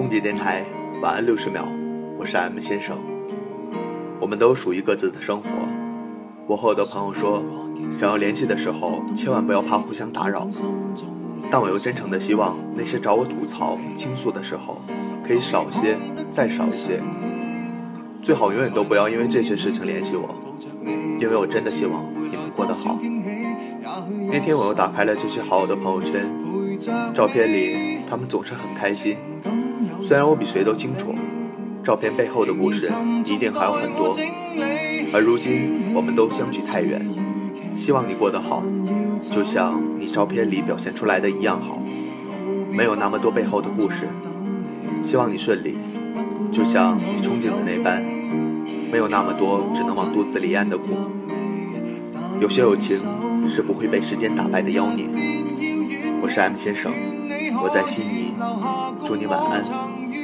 空姐电台晚安六十秒，我是 M 先生。我们都属于各自的生活。我和我的朋友说，想要联系的时候，千万不要怕互相打扰。但我又真诚的希望，那些找我吐槽、倾诉的时候，可以少些，再少一些。最好永远都不要因为这些事情联系我，因为我真的希望你们过得好。那天我又打开了这些好友的朋友圈，照片里他们总是很开心。虽然我比谁都清楚，照片背后的故事一定还有很多。而如今我们都相距太远，希望你过得好，就像你照片里表现出来的一样好。没有那么多背后的故事，希望你顺利，就像你憧憬的那般。没有那么多只能往肚子里咽的苦。有些友情是不会被时间打败的妖孽。我是 M 先生，我在悉尼，祝你晚安。